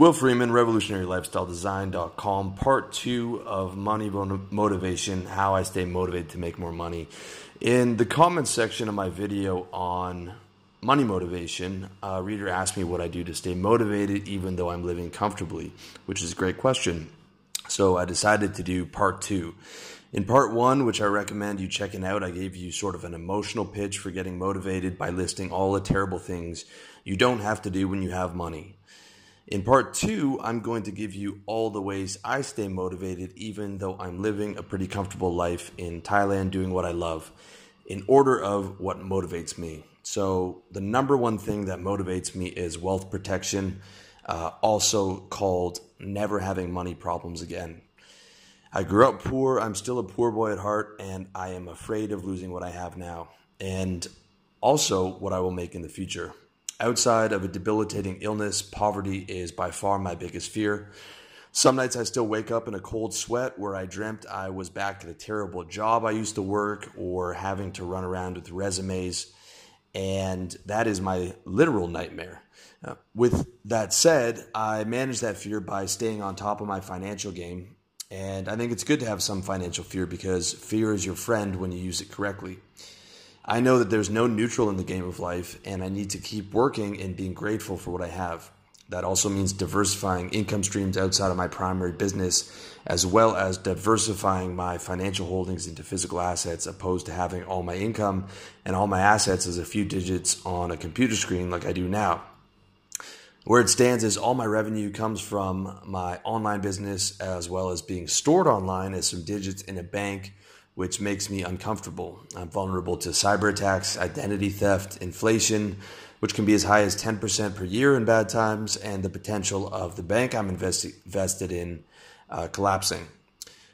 Will Freeman, revolutionarylifestyledesign.com, part two of money motivation, how I stay motivated to make more money. In the comments section of my video on money motivation, a reader asked me what I do to stay motivated even though I'm living comfortably, which is a great question. So I decided to do part two. In part one, which I recommend you checking out, I gave you sort of an emotional pitch for getting motivated by listing all the terrible things you don't have to do when you have money. In part two, I'm going to give you all the ways I stay motivated, even though I'm living a pretty comfortable life in Thailand doing what I love, in order of what motivates me. So, the number one thing that motivates me is wealth protection, uh, also called never having money problems again. I grew up poor, I'm still a poor boy at heart, and I am afraid of losing what I have now, and also what I will make in the future. Outside of a debilitating illness, poverty is by far my biggest fear. Some nights I still wake up in a cold sweat where I dreamt I was back at a terrible job I used to work or having to run around with resumes. And that is my literal nightmare. Uh, with that said, I manage that fear by staying on top of my financial game. And I think it's good to have some financial fear because fear is your friend when you use it correctly. I know that there's no neutral in the game of life, and I need to keep working and being grateful for what I have. That also means diversifying income streams outside of my primary business, as well as diversifying my financial holdings into physical assets, opposed to having all my income and all my assets as a few digits on a computer screen like I do now. Where it stands is all my revenue comes from my online business as well as being stored online as some digits in a bank which makes me uncomfortable. I'm vulnerable to cyber attacks, identity theft, inflation, which can be as high as 10% per year in bad times, and the potential of the bank I'm invested in uh, collapsing.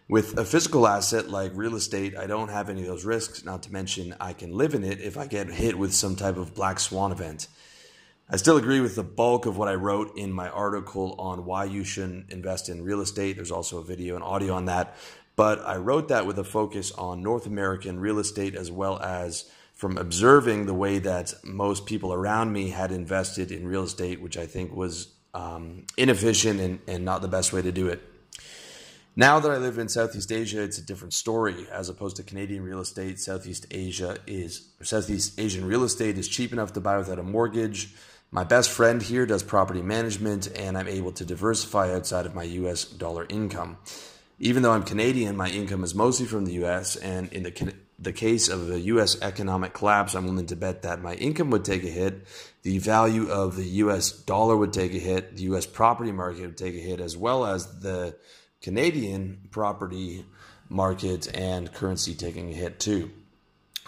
With a physical asset like real estate, I don't have any of those risks, not to mention I can live in it if I get hit with some type of black swan event. I still agree with the bulk of what I wrote in my article on why you shouldn't invest in real estate. There's also a video and audio on that. But I wrote that with a focus on North American real estate as well as from observing the way that most people around me had invested in real estate, which I think was um, inefficient and, and not the best way to do it. Now that I live in Southeast Asia, it's a different story. As opposed to Canadian real estate, Southeast Asia is Southeast Asian real estate is cheap enough to buy without a mortgage. My best friend here does property management, and I'm able to diversify outside of my US dollar income even though I'm Canadian, my income is mostly from the US. And in the, the case of a US economic collapse, I'm willing to bet that my income would take a hit. The value of the US dollar would take a hit. The US property market would take a hit, as well as the Canadian property market and currency taking a hit too.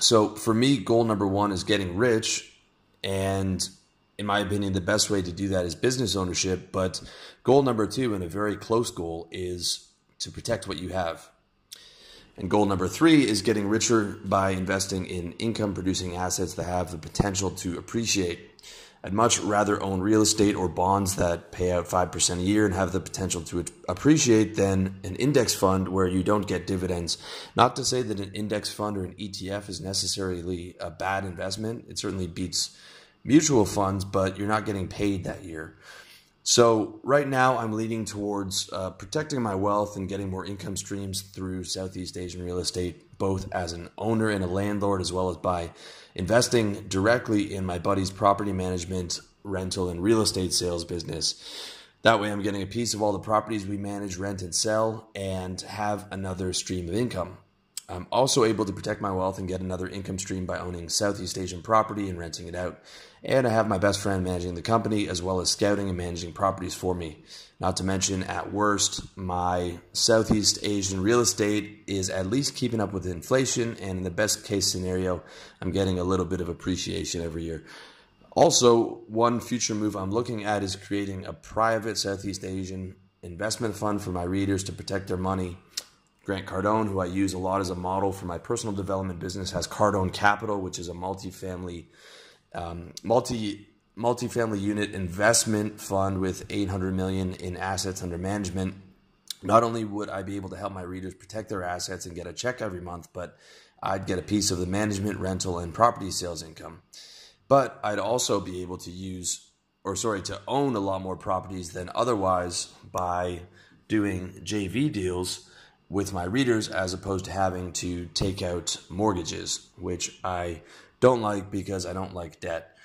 So for me, goal number one is getting rich. And in my opinion, the best way to do that is business ownership. But goal number two, and a very close goal, is to protect what you have. And goal number three is getting richer by investing in income producing assets that have the potential to appreciate. I'd much rather own real estate or bonds that pay out 5% a year and have the potential to appreciate than an index fund where you don't get dividends. Not to say that an index fund or an ETF is necessarily a bad investment, it certainly beats mutual funds, but you're not getting paid that year. So right now, I'm leaning towards uh, protecting my wealth and getting more income streams through Southeast Asian real estate, both as an owner and a landlord, as well as by investing directly in my buddy's property management, rental, and real estate sales business. That way, I'm getting a piece of all the properties we manage, rent, and sell, and have another stream of income. I'm also able to protect my wealth and get another income stream by owning Southeast Asian property and renting it out. And I have my best friend managing the company as well as scouting and managing properties for me. Not to mention, at worst, my Southeast Asian real estate is at least keeping up with inflation. And in the best case scenario, I'm getting a little bit of appreciation every year. Also, one future move I'm looking at is creating a private Southeast Asian investment fund for my readers to protect their money Grant Cardone, who I use a lot as a model for my personal development business, has Cardone Capital, which is a multifamily um, multi multifamily unit investment fund with 800 million in assets under management. Not only would I be able to help my readers protect their assets and get a check every month, but I'd get a piece of the management, rental, and property sales income. But I'd also be able to use or sorry, to own a lot more properties than otherwise by doing JV deals with my readers as opposed to having to take out mortgages, which I don't like because I don't like debt.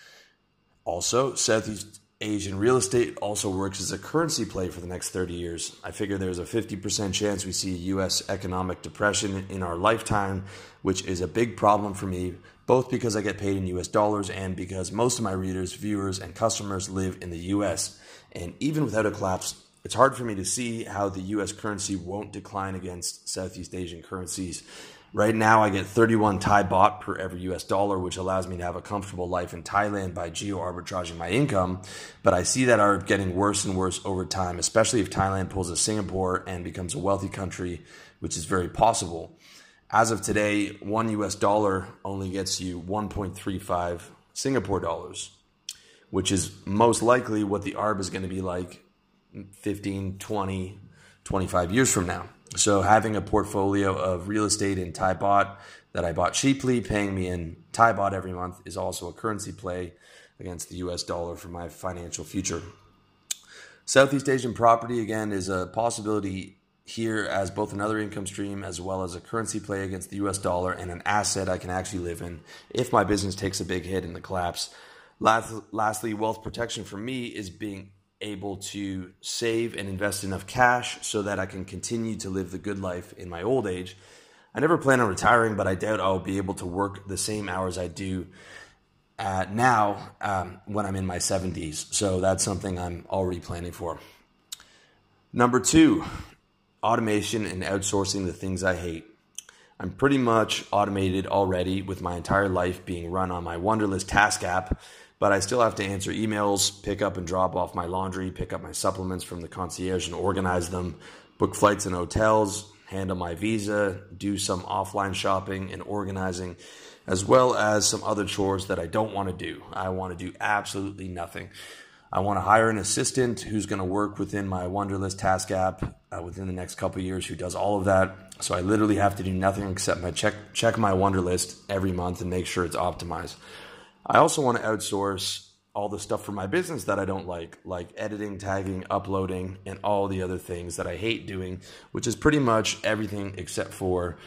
Also, Southeast Asian real estate also works as a currency play for the next 30 years. I figure there's a 50% chance we see a US economic depression in our lifetime, which is a big problem for me, both because I get paid in US dollars and because most of my readers, viewers, and customers live in the US. And even without a collapse, it's hard for me to see how the US currency won't decline against Southeast Asian currencies. Right now, I get 31 Thai baht per every US dollar, which allows me to have a comfortable life in Thailand by geo arbitraging my income. But I see that arb getting worse and worse over time, especially if Thailand pulls a Singapore and becomes a wealthy country, which is very possible. As of today, one US dollar only gets you 1.35 Singapore dollars, which is most likely what the ARB is going to be like 15, 20, 25 years from now. So having a portfolio of real estate in Thai baht that I bought cheaply, paying me in Thai baht every month, is also a currency play against the US dollar for my financial future. Southeast Asian property, again, is a possibility here as both another income stream as well as a currency play against the US dollar and an asset I can actually live in if my business takes a big hit in the collapse. Last, lastly, wealth protection for me is being able to save and invest enough cash so that I can continue to live the good life in my old age. I never plan on retiring, but I doubt I'll be able to work the same hours I do uh, now um, when I'm in my 70s. So that's something I'm already planning for. Number two, automation and outsourcing the things I hate. I'm pretty much automated already with my entire life being run on my Wunderlist task app but I still have to answer emails, pick up and drop off my laundry, pick up my supplements from the concierge and organize them, book flights and hotels, handle my visa, do some offline shopping and organizing, as well as some other chores that I don't want to do. I want to do absolutely nothing. I want to hire an assistant who's going to work within my Wunderlist task app uh, within the next couple years who does all of that. So I literally have to do nothing except my check check my Wunderlist every month and make sure it's optimized. I also want to outsource all the stuff for my business that I don't like, like editing, tagging, uploading, and all the other things that I hate doing, which is pretty much everything except for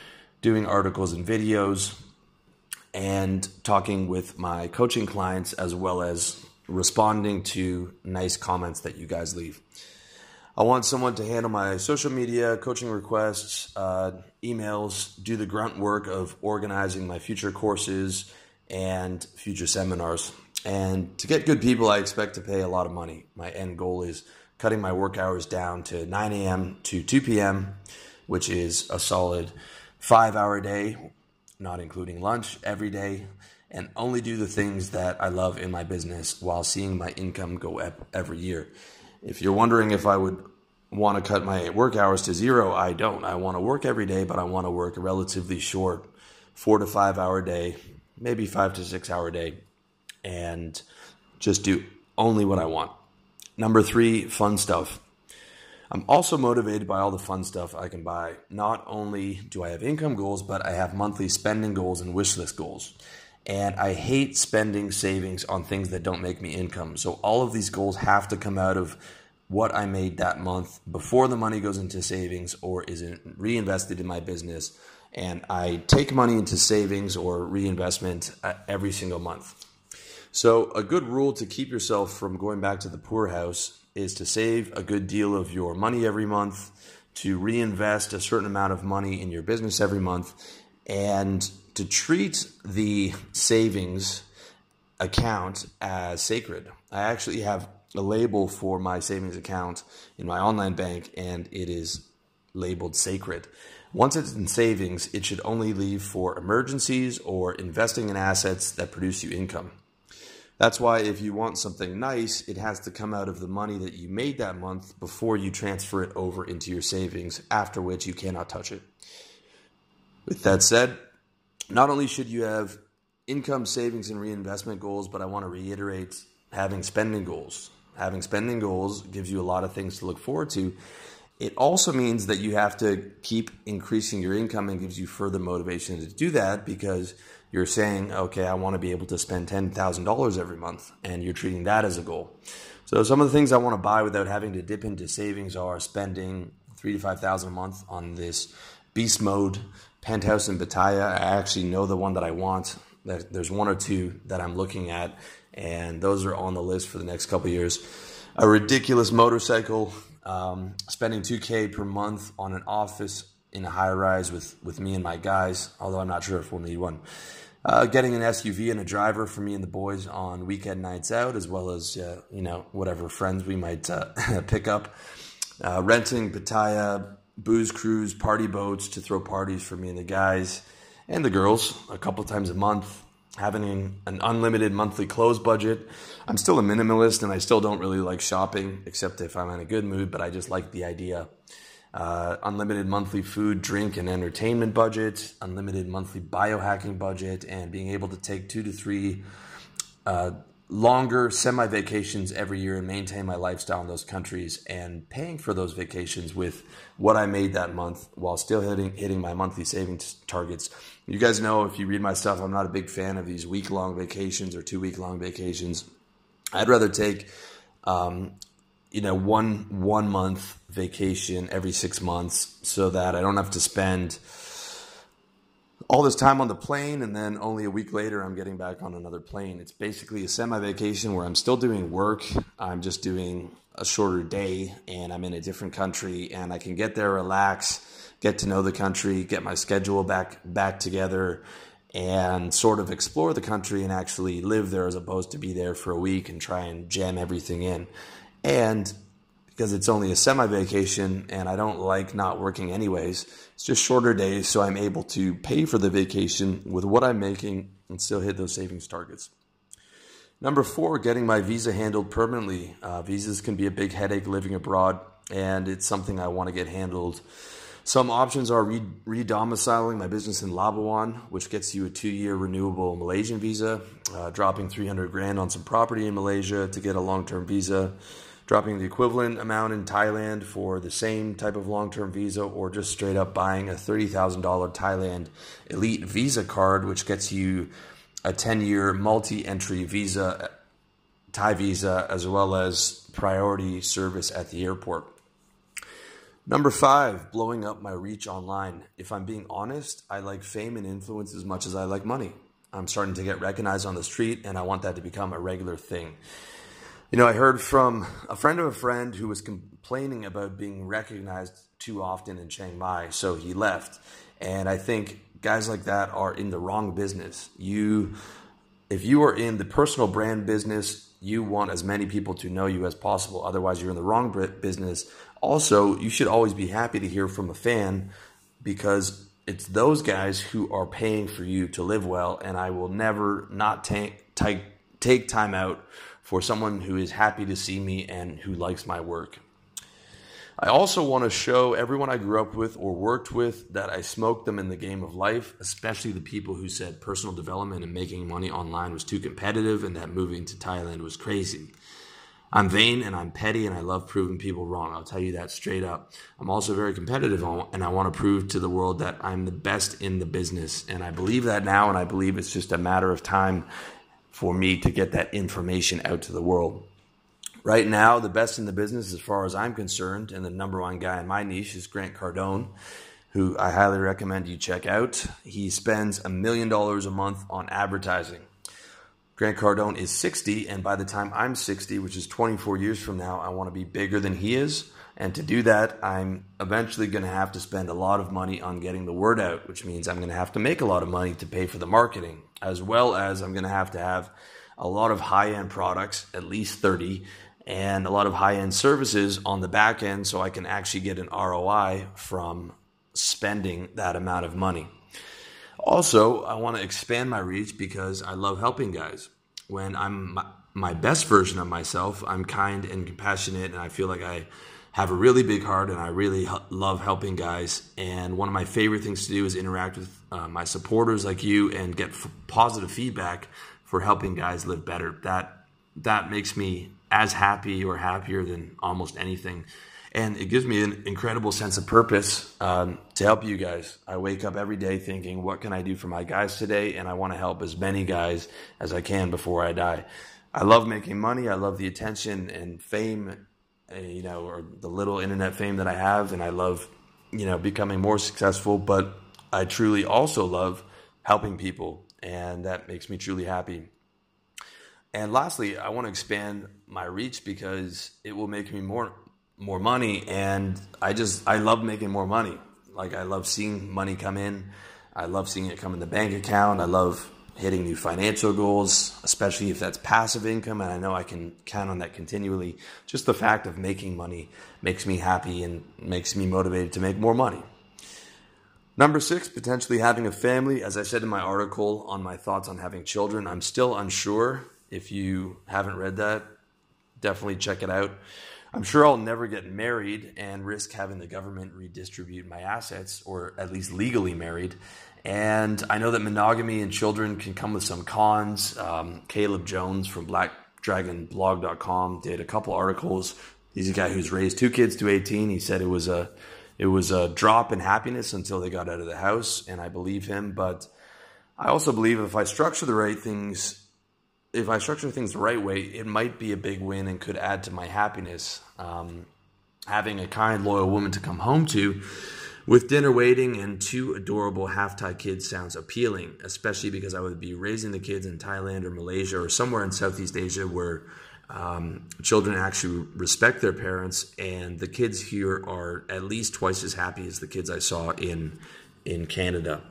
doing articles and videos and talking with my coaching clients as well as responding to nice comments that you guys leave. I want someone to handle my social media, coaching requests, uh, emails, do the grunt work of organizing my future courses and future seminars. And to get good people, I expect to pay a lot of money. My end goal is cutting my work hours down to 9 a.m. to 2 p.m., which is a solid five hour day, not including lunch every day, and only do the things that I love in my business while seeing my income go up every year. If you're wondering if I would want to cut my work hours to zero, I don't. I want to work every day, but I want to work a relatively short four to five hour day maybe five to six hour day, and just do only what I want. Number three, fun stuff. I'm also motivated by all the fun stuff I can buy. Not only do I have income goals, but I have monthly spending goals and wish list goals. And I hate spending savings on things that don't make me income. So all of these goals have to come out of what I made that month before the money goes into savings or is reinvested in my business and I take money into savings or reinvestment uh, every single month. So, a good rule to keep yourself from going back to the poorhouse is to save a good deal of your money every month, to reinvest a certain amount of money in your business every month, and to treat the savings account as sacred. I actually have a label for my savings account in my online bank, and it is labeled sacred. Once it's in savings, it should only leave for emergencies or investing in assets that produce you income. That's why if you want something nice, it has to come out of the money that you made that month before you transfer it over into your savings, after which you cannot touch it. With that said, not only should you have income, savings, and reinvestment goals, but I want to reiterate having spending goals. Having spending goals gives you a lot of things to look forward to it also means that you have to keep increasing your income and gives you further motivation to do that because you're saying, okay, I want to be able to spend $10,000 every month, and you're treating that as a goal. So some of the things I want to buy without having to dip into savings are spending three to five thousand a month on this beast mode penthouse in Pattaya. I actually know the one that I want. There's one or two that I'm looking at, and those are on the list for the next couple years. A ridiculous motorcycle, um, spending 2K per month on an office in a high rise with, with me and my guys, although I'm not sure if we'll need one. Uh, getting an SUV and a driver for me and the boys on weekend nights out, as well as uh, you know whatever friends we might uh, pick up. Uh, renting Pattaya booze cruise, party boats to throw parties for me and the guys and the girls a couple times a month. Having an unlimited monthly clothes budget. I'm still a minimalist and I still don't really like shopping, except if I'm in a good mood. But I just like the idea uh, unlimited monthly food, drink, and entertainment budget, unlimited monthly biohacking budget, and being able to take two to three uh, longer semi vacations every year and maintain my lifestyle in those countries and paying for those vacations with what I made that month while still hitting hitting my monthly savings targets. You guys know if you read my stuff, I'm not a big fan of these week long vacations or two week long vacations. I'd rather take um, you know one one month vacation every six months so that I don't have to spend all this time on the plane and then only a week later I'm getting back on another plane. It's basically a semi vacation where I'm still doing work. I'm just doing a shorter day and I'm in a different country and I can get there, relax, get to know the country, get my schedule back back together and sort of explore the country and actually live there as opposed to be there for a week and try and jam everything in. And because it's only a semi vacation and I don't like not working anyways, it's just shorter days, so I'm able to pay for the vacation with what I'm making and still hit those savings targets. Number four, getting my visa handled permanently. Uh, visas can be a big headache living abroad, and it's something I want to get handled. Some options are re domiciling my business in Labuan, which gets you a two year renewable Malaysian visa, uh, dropping 300 grand on some property in Malaysia to get a long term visa dropping the equivalent amount in Thailand for the same type of long term visa, or just straight up buying a $30,000 Thailand Elite Visa card, which gets you a 10 year multi entry visa, Thai visa, as well as priority service at the airport. Number five, blowing up my reach online. If I'm being honest, I like fame and influence as much as I like money. I'm starting to get recognized on the street, and I want that to become a regular thing. You know, I heard from a friend of a friend who was complaining about being recognized too often in Chiang Mai, so he left. And I think guys like that are in the wrong business. You if you are in the personal brand business, you want as many people to know you as possible. Otherwise, you're in the wrong business. Also, you should always be happy to hear from a fan because it's those guys who are paying for you to live well. And I will never not take, take, take time out for someone who is happy to see me and who likes my work. I also want to show everyone I grew up with or worked with that I smoked them in the game of life, especially the people who said personal development and making money online was too competitive and that moving to Thailand was crazy. I'm vain and I'm petty and I love proving people wrong. I'll tell you that straight up. I'm also very competitive and I want to prove to the world that I'm the best in the business. And I believe that now and I believe it's just a matter of time for me to get that information out to the world. Right now, the best in the business, as far as I'm concerned, and the number one guy in my niche is Grant Cardone, who I highly recommend you check out. He spends a million dollars a month on advertising. Grant Cardone is 60, and by the time I'm 60, which is 24 years from now, I want to be bigger than he is. And to do that, I'm eventually going to have to spend a lot of money on getting the word out, which means I'm going to have to make a lot of money to pay for the marketing, as well as I'm going to have to have a lot of high end products, at least 30, and a lot of high end services on the back end so I can actually get an ROI from spending that amount of money. Also, I want to expand my reach because I love helping guys. When I'm my, best version of myself, I'm kind and compassionate, and I feel like I have a really big heart and I really love helping guys. And one of my favorite things to do is interact with uh, my supporters like you and get f- positive feedback for helping guys live better. That that makes me as happy or happier than almost anything. and it gives me an incredible sense of purpose um, to help you guys. I wake up every day thinking, what can I do for my guys today? And I want to help as many guys as I can before I die. I love making money. I love the attention and fame, uh, you know, or the little internet fame that I have, and I love, you know, becoming more successful. But I truly also love helping people, and that makes me truly happy. And lastly, I want to expand my reach because it will make me more more money and I just I love making more money. Like I love seeing money come in. I love seeing it come in the bank account. I love hitting new financial goals, especially if that's passive income and I know I can count on that continually. Just the fact of making money makes me happy and makes me motivated to make more money. Number six, potentially having a family. As I said in my article on my thoughts on having children, I'm still unsure. If you haven't read that, definitely check it out. I'm sure I'll never get married and risk having the government redistribute my assets, or at least legally married. And I know that monogamy and children can come with some cons. Um, Caleb Jones from BlackDragonBlog.com did a couple articles. He's a guy who's raised two kids to 18. He said it was a it was a drop in happiness until they got out of the house, and I believe him. But I also believe if I structure the right things if I structure things the right way, it might be a big win and could add to my happiness. Um, having a kind, loyal woman to come home to with dinner waiting and two adorable half Thai kids sounds appealing, especially because I would be raising the kids in Thailand or Malaysia or somewhere in Southeast Asia where um, children actually respect their parents, and the kids here are at least twice as happy as the kids I saw in in Canada.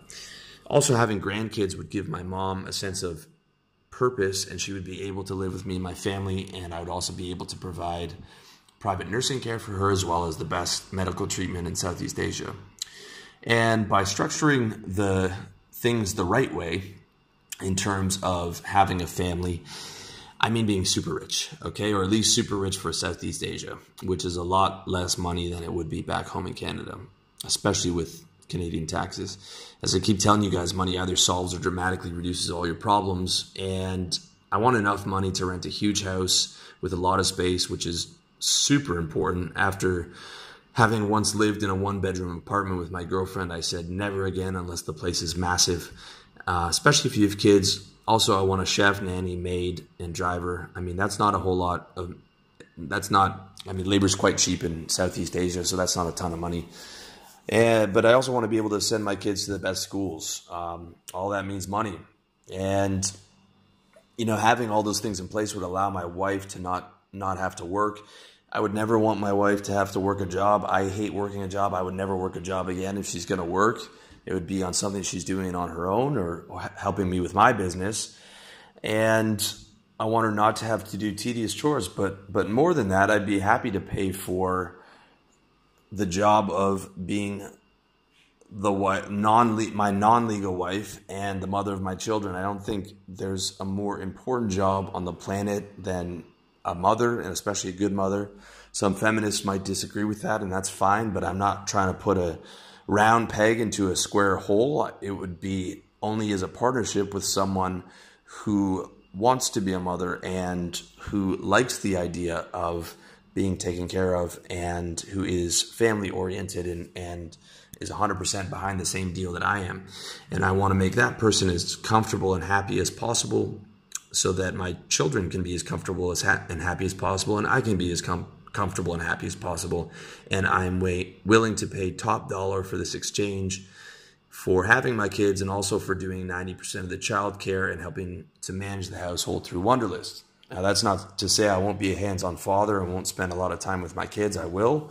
Also, having grandkids would give my mom a sense of purpose and she would be able to live with me and my family and I would also be able to provide private nursing care for her as well as the best medical treatment in Southeast Asia. And by structuring the things the right way in terms of having a family, I mean being super rich, okay, or at least super rich for Southeast Asia, which is a lot less money than it would be back home in Canada, especially with Canadian taxes. As I keep telling you guys, money either solves or dramatically reduces all your problems. And I want enough money to rent a huge house with a lot of space, which is super important. After having once lived in a one bedroom apartment with my girlfriend, I said never again unless the place is massive, uh, especially if you have kids. Also, I want a chef, nanny, maid, and driver. I mean, that's not a whole lot of, that's not, I mean, labor's quite cheap in Southeast Asia, so that's not a ton of money. And but I also want to be able to send my kids to the best schools. Um, all that means money, and you know having all those things in place would allow my wife to not not have to work. I would never want my wife to have to work a job. I hate working a job. I would never work a job again if she's going to work. It would be on something she's doing on her own or, helping me with my business. And I want her not to have to do tedious chores, but but more than that, I'd be happy to pay for the job of being the non my non legal wife and the mother of my children. I don't think there's a more important job on the planet than a mother, and especially a good mother. Some feminists might disagree with that, and that's fine. But I'm not trying to put a round peg into a square hole. It would be only as a partnership with someone who wants to be a mother and who likes the idea of being taken care of and who is family oriented and, and is 100% behind the same deal that I am. And I want to make that person as comfortable and happy as possible so that my children can be as comfortable as ha- and happy as possible and I can be as com- comfortable and happy as possible. And I'm way- willing to pay top dollar for this exchange for having my kids and also for doing 90% of the child care and helping to manage the household through Wunderlist. Now, that's not to say I won't be a hands on father and won't spend a lot of time with my kids. I will.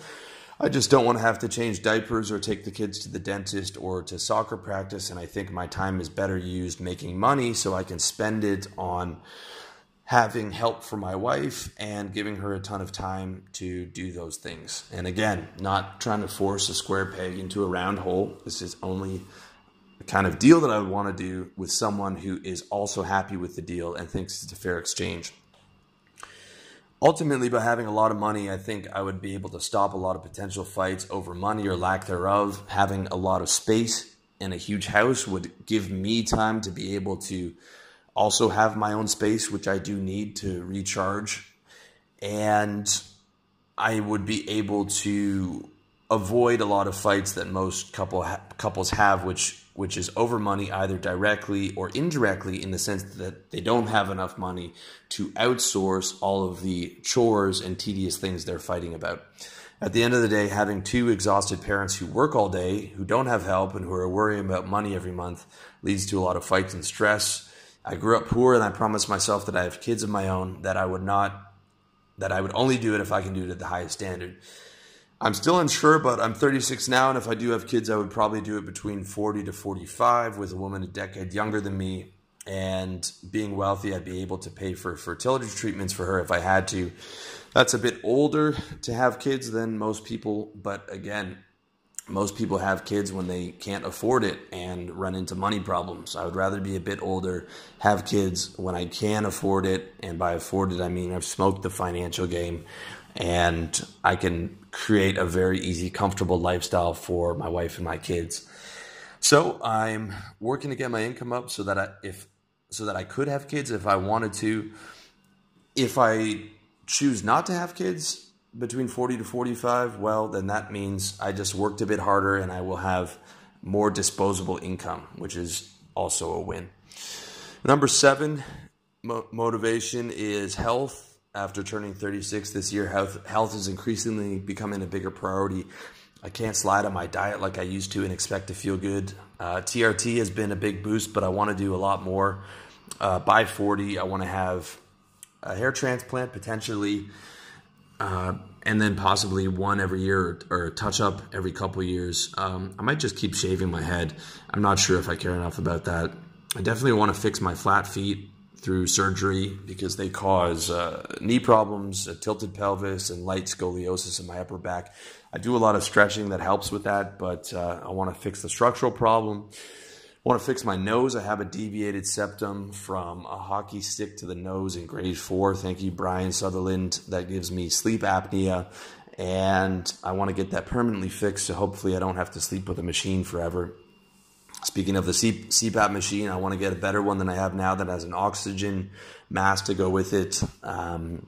I just don't want to have to change diapers or take the kids to the dentist or to soccer practice. And I think my time is better used making money so I can spend it on having help for my wife and giving her a ton of time to do those things. And again, not trying to force a square peg into a round hole. This is only the kind of deal that I would want to do with someone who is also happy with the deal and thinks it's a fair exchange ultimately by having a lot of money i think i would be able to stop a lot of potential fights over money or lack thereof having a lot of space in a huge house would give me time to be able to also have my own space which i do need to recharge and I would be able to avoid a lot of fights that most couple ha- couples have, which which is over money either directly or indirectly in the sense that they don't have enough money to outsource all of the chores and tedious things they're fighting about. At the end of the day, having two exhausted parents who work all day, who don't have help, and who are worrying about money every month leads to a lot of fights and stress. I grew up poor and I promised myself that I have kids of my own, that I would not, that I would only do it if I can do it at the highest standard. I'm still unsure, but I'm 36 now, and if I do have kids, I would probably do it between 40 to 45 with a woman a decade younger than me. And being wealthy, I'd be able to pay for fertility treatments for her if I had to. That's a bit older to have kids than most people, but again, most people have kids when they can't afford it and run into money problems. I would rather be a bit older, have kids when I can afford it, and by afford it, I mean I've smoked the financial game and I can create a very easy, comfortable lifestyle for my wife and my kids. So I'm working to get my income up so that I, if so that I could have kids if I wanted to. If I choose not to have kids between 40 to 45, well, then that means I just worked a bit harder and I will have more disposable income, which is also a win. Number seven, mo- motivation is health after turning 36 this year, health, health is increasingly becoming a bigger priority. I can't slide on my diet like I used to and expect to feel good. Uh, TRT has been a big boost, but I want to do a lot more. Uh, by 40, I want to have a hair transplant potentially, uh, and then possibly one every year or, touch up every couple years. Um, I might just keep shaving my head. I'm not sure if I care enough about that. I definitely want to fix my flat feet through surgery because they cause uh, knee problems, a tilted pelvis, and light scoliosis in my upper back. I do a lot of stretching that helps with that, but uh, I want to fix the structural problem. Want to fix my nose. I have a deviated septum from a hockey stick to the nose in grade four. Thank you, Brian Sutherland. That gives me sleep apnea. And I want to get that permanently fixed so hopefully I don't have to sleep with a machine forever. Speaking of the CPAP machine, I want to get a better one than I have now that has an oxygen mask to go with it. Um,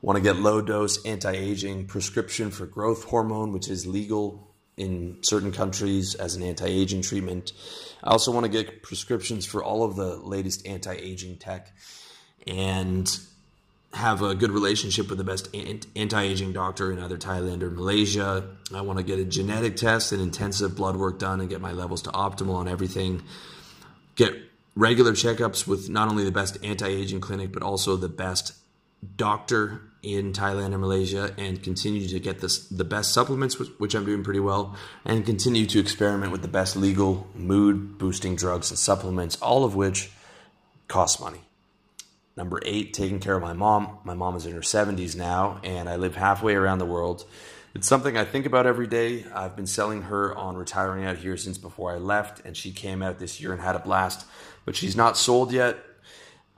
want to get low dose anti aging prescription for growth hormone, which is legal in certain countries as an anti aging treatment. I also want to get prescriptions for all of the latest anti aging tech. And have a good relationship with the best anti-aging doctor in either Thailand or Malaysia. I want to get a genetic test and intensive blood work done and get my levels to optimal on everything. Get regular checkups with not only the best anti-aging clinic but also the best doctor in Thailand and Malaysia and continue to get this, the best supplements which I'm doing pretty well and continue to experiment with the best legal mood boosting drugs and supplements all of which cost money. Number eight, taking care of my mom. My mom is in her 70s now, and I live halfway around the world. It's something I think about every day. I've been selling her on retiring out here since before I left, and she came out this year and had a blast, but she's not sold yet.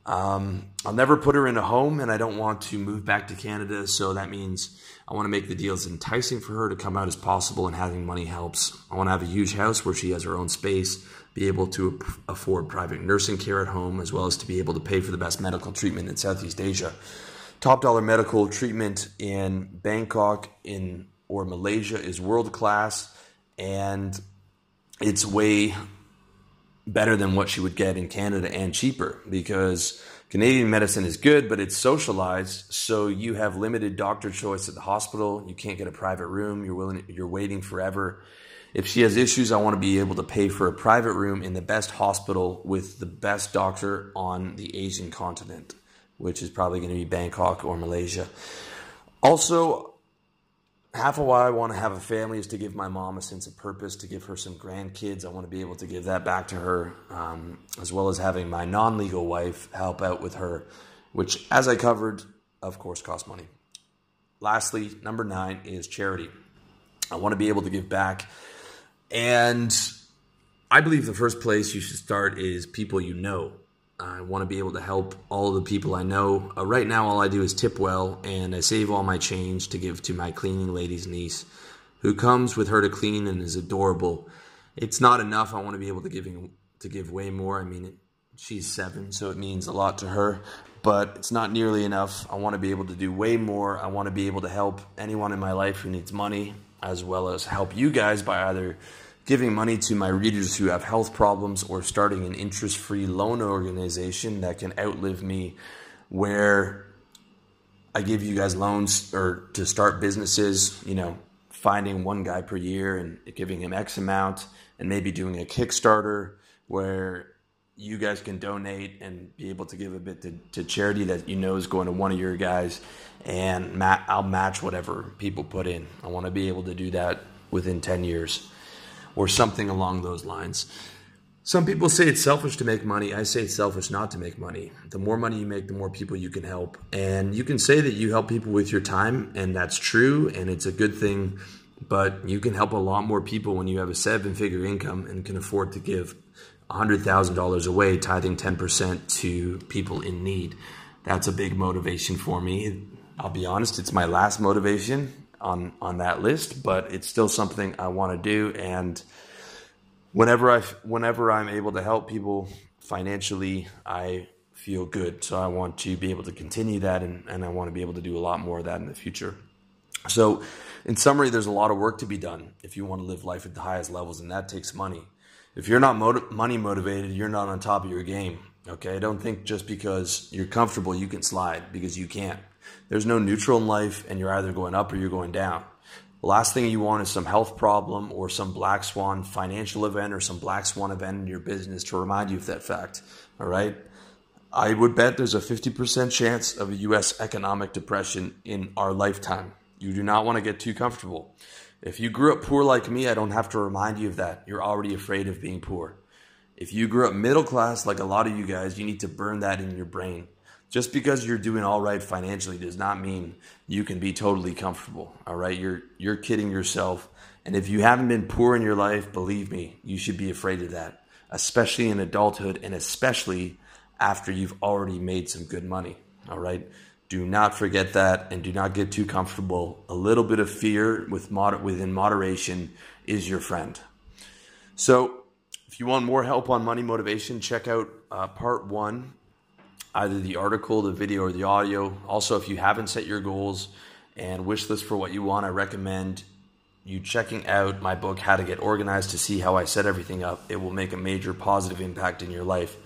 Um, I'll never put her in a home, and I don't want to move back to Canada, so that means I want to make the deals enticing for her to come out as possible, and having money helps. I want to have a huge house where she has her own space be able to afford private nursing care at home, as well as to be able to pay for the best medical treatment in Southeast Asia. Top dollar medical treatment in Bangkok in or Malaysia is world class, and it's way better than what she would get in Canada and cheaper because Canadian medicine is good, but it's socialized, so you have limited doctor choice at the hospital. You can't get a private room. You're willing, you're waiting forever if she has issues, I want to be able to pay for a private room in the best hospital with the best doctor on the Asian continent, which is probably going to be Bangkok or Malaysia. Also, half of why I want to have a family is to give my mom a sense of purpose, to give her some grandkids. I want to be able to give that back to her, um, as well as having my non legal wife help out with her, which, as I covered, of course, costs money. Lastly, number nine is charity. I want to be able to give back and I believe the first place you should start is people you know. I want to be able to help all the people I know. Uh, right now, all I do is tip well, and I save all my change to give to my cleaning lady's niece, who comes with her to clean and is adorable. It's not enough. I want to be able to giving to give way more. I mean, She's seven, so it means a lot to her, but it's not nearly enough. I want to be able to do way more. I want to be able to help anyone in my life who needs money, as well as help you guys by either giving money to my readers who have health problems or starting an interest free loan organization that can outlive me, where I give you guys loans or to start businesses, you know, finding one guy per year and giving him X amount and maybe doing a Kickstarter where you guys can donate and be able to give a bit to, to charity that you know is going to one of your guys and ma- I'll match whatever people put in. I want to be able to do that within 10 years or something along those lines. Some people say it's selfish to make money. I say it's selfish not to make money. The more money you make, the more people you can help. And you can say that you help people with your time, and that's true, and it's a good thing. But you can help a lot more people when you have a seven figure income and can afford to give $100,000 away, tithing 10% to people in need. That's a big motivation for me. I'll be honest, it's my last motivation on, on that list, but it's still something I want to do. And whenever I whenever I'm able to help people financially, I feel good. So I want to be able to continue that, and, and I want to be able to do a lot more of that in the future. So, in summary, there's a lot of work to be done if you want to live life at the highest levels, and that takes money. If you're not motiv- money motivated, you're not on top of your game. Okay, don't think just because you're comfortable you can slide because you can't. There's no neutral in life, and you're either going up or you're going down. The last thing you want is some health problem or some black swan financial event or some black swan event in your business to remind you of that fact. All right. I would bet there's a 50% chance of a US economic depression in our lifetime. You do not want to get too comfortable. If you grew up poor like me, I don't have to remind you of that. You're already afraid of being poor. If you grew up middle class like a lot of you guys, you need to burn that in your brain. Just because you're doing all right financially does not mean you can be totally comfortable. All right, you're you're kidding yourself. And if you haven't been poor in your life, believe me, you should be afraid of that, especially in adulthood and especially after you've already made some good money. All right? Do not forget that and do not get too comfortable. A little bit of fear with moder- within moderation is your friend. So, if you want more help on money motivation, check out uh, part one either the article, the video, or the audio. Also, if you haven't set your goals and wish list for what you want, I recommend you checking out my book, How to Get Organized, to see how I set everything up. It will make a major positive impact in your life.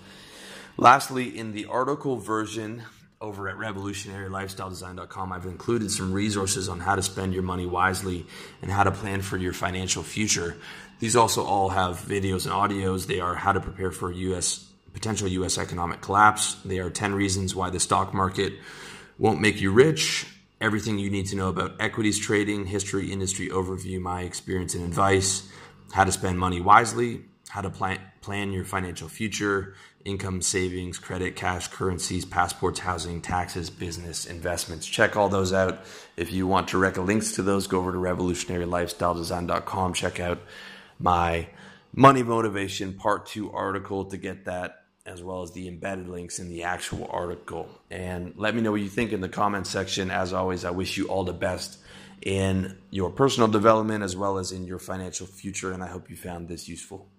Lastly, in the article version over at revolutionarylifestyledesign.com, I've included some resources on how to spend your money wisely and how to plan for your financial future. These also all have videos and audios. They are how to prepare for US potential U.S. economic collapse. They are 10 reasons why the stock market won't make you rich. Everything you need to know about equities trading, history, industry overview, my experience and advice, how to spend money wisely, how to plan, plan your financial future, income, savings, credit, cash, currencies, passports, housing, taxes, business, investments. Check all those out. If you want direct links to those, go over to revolutionarylifestyledesign.com. Check out my money motivation part two article to get that as well as the embedded links in the actual article. And let me know what you think in the comments section. As always, I wish you all the best in your personal development as well as in your financial future. And I hope you found this useful.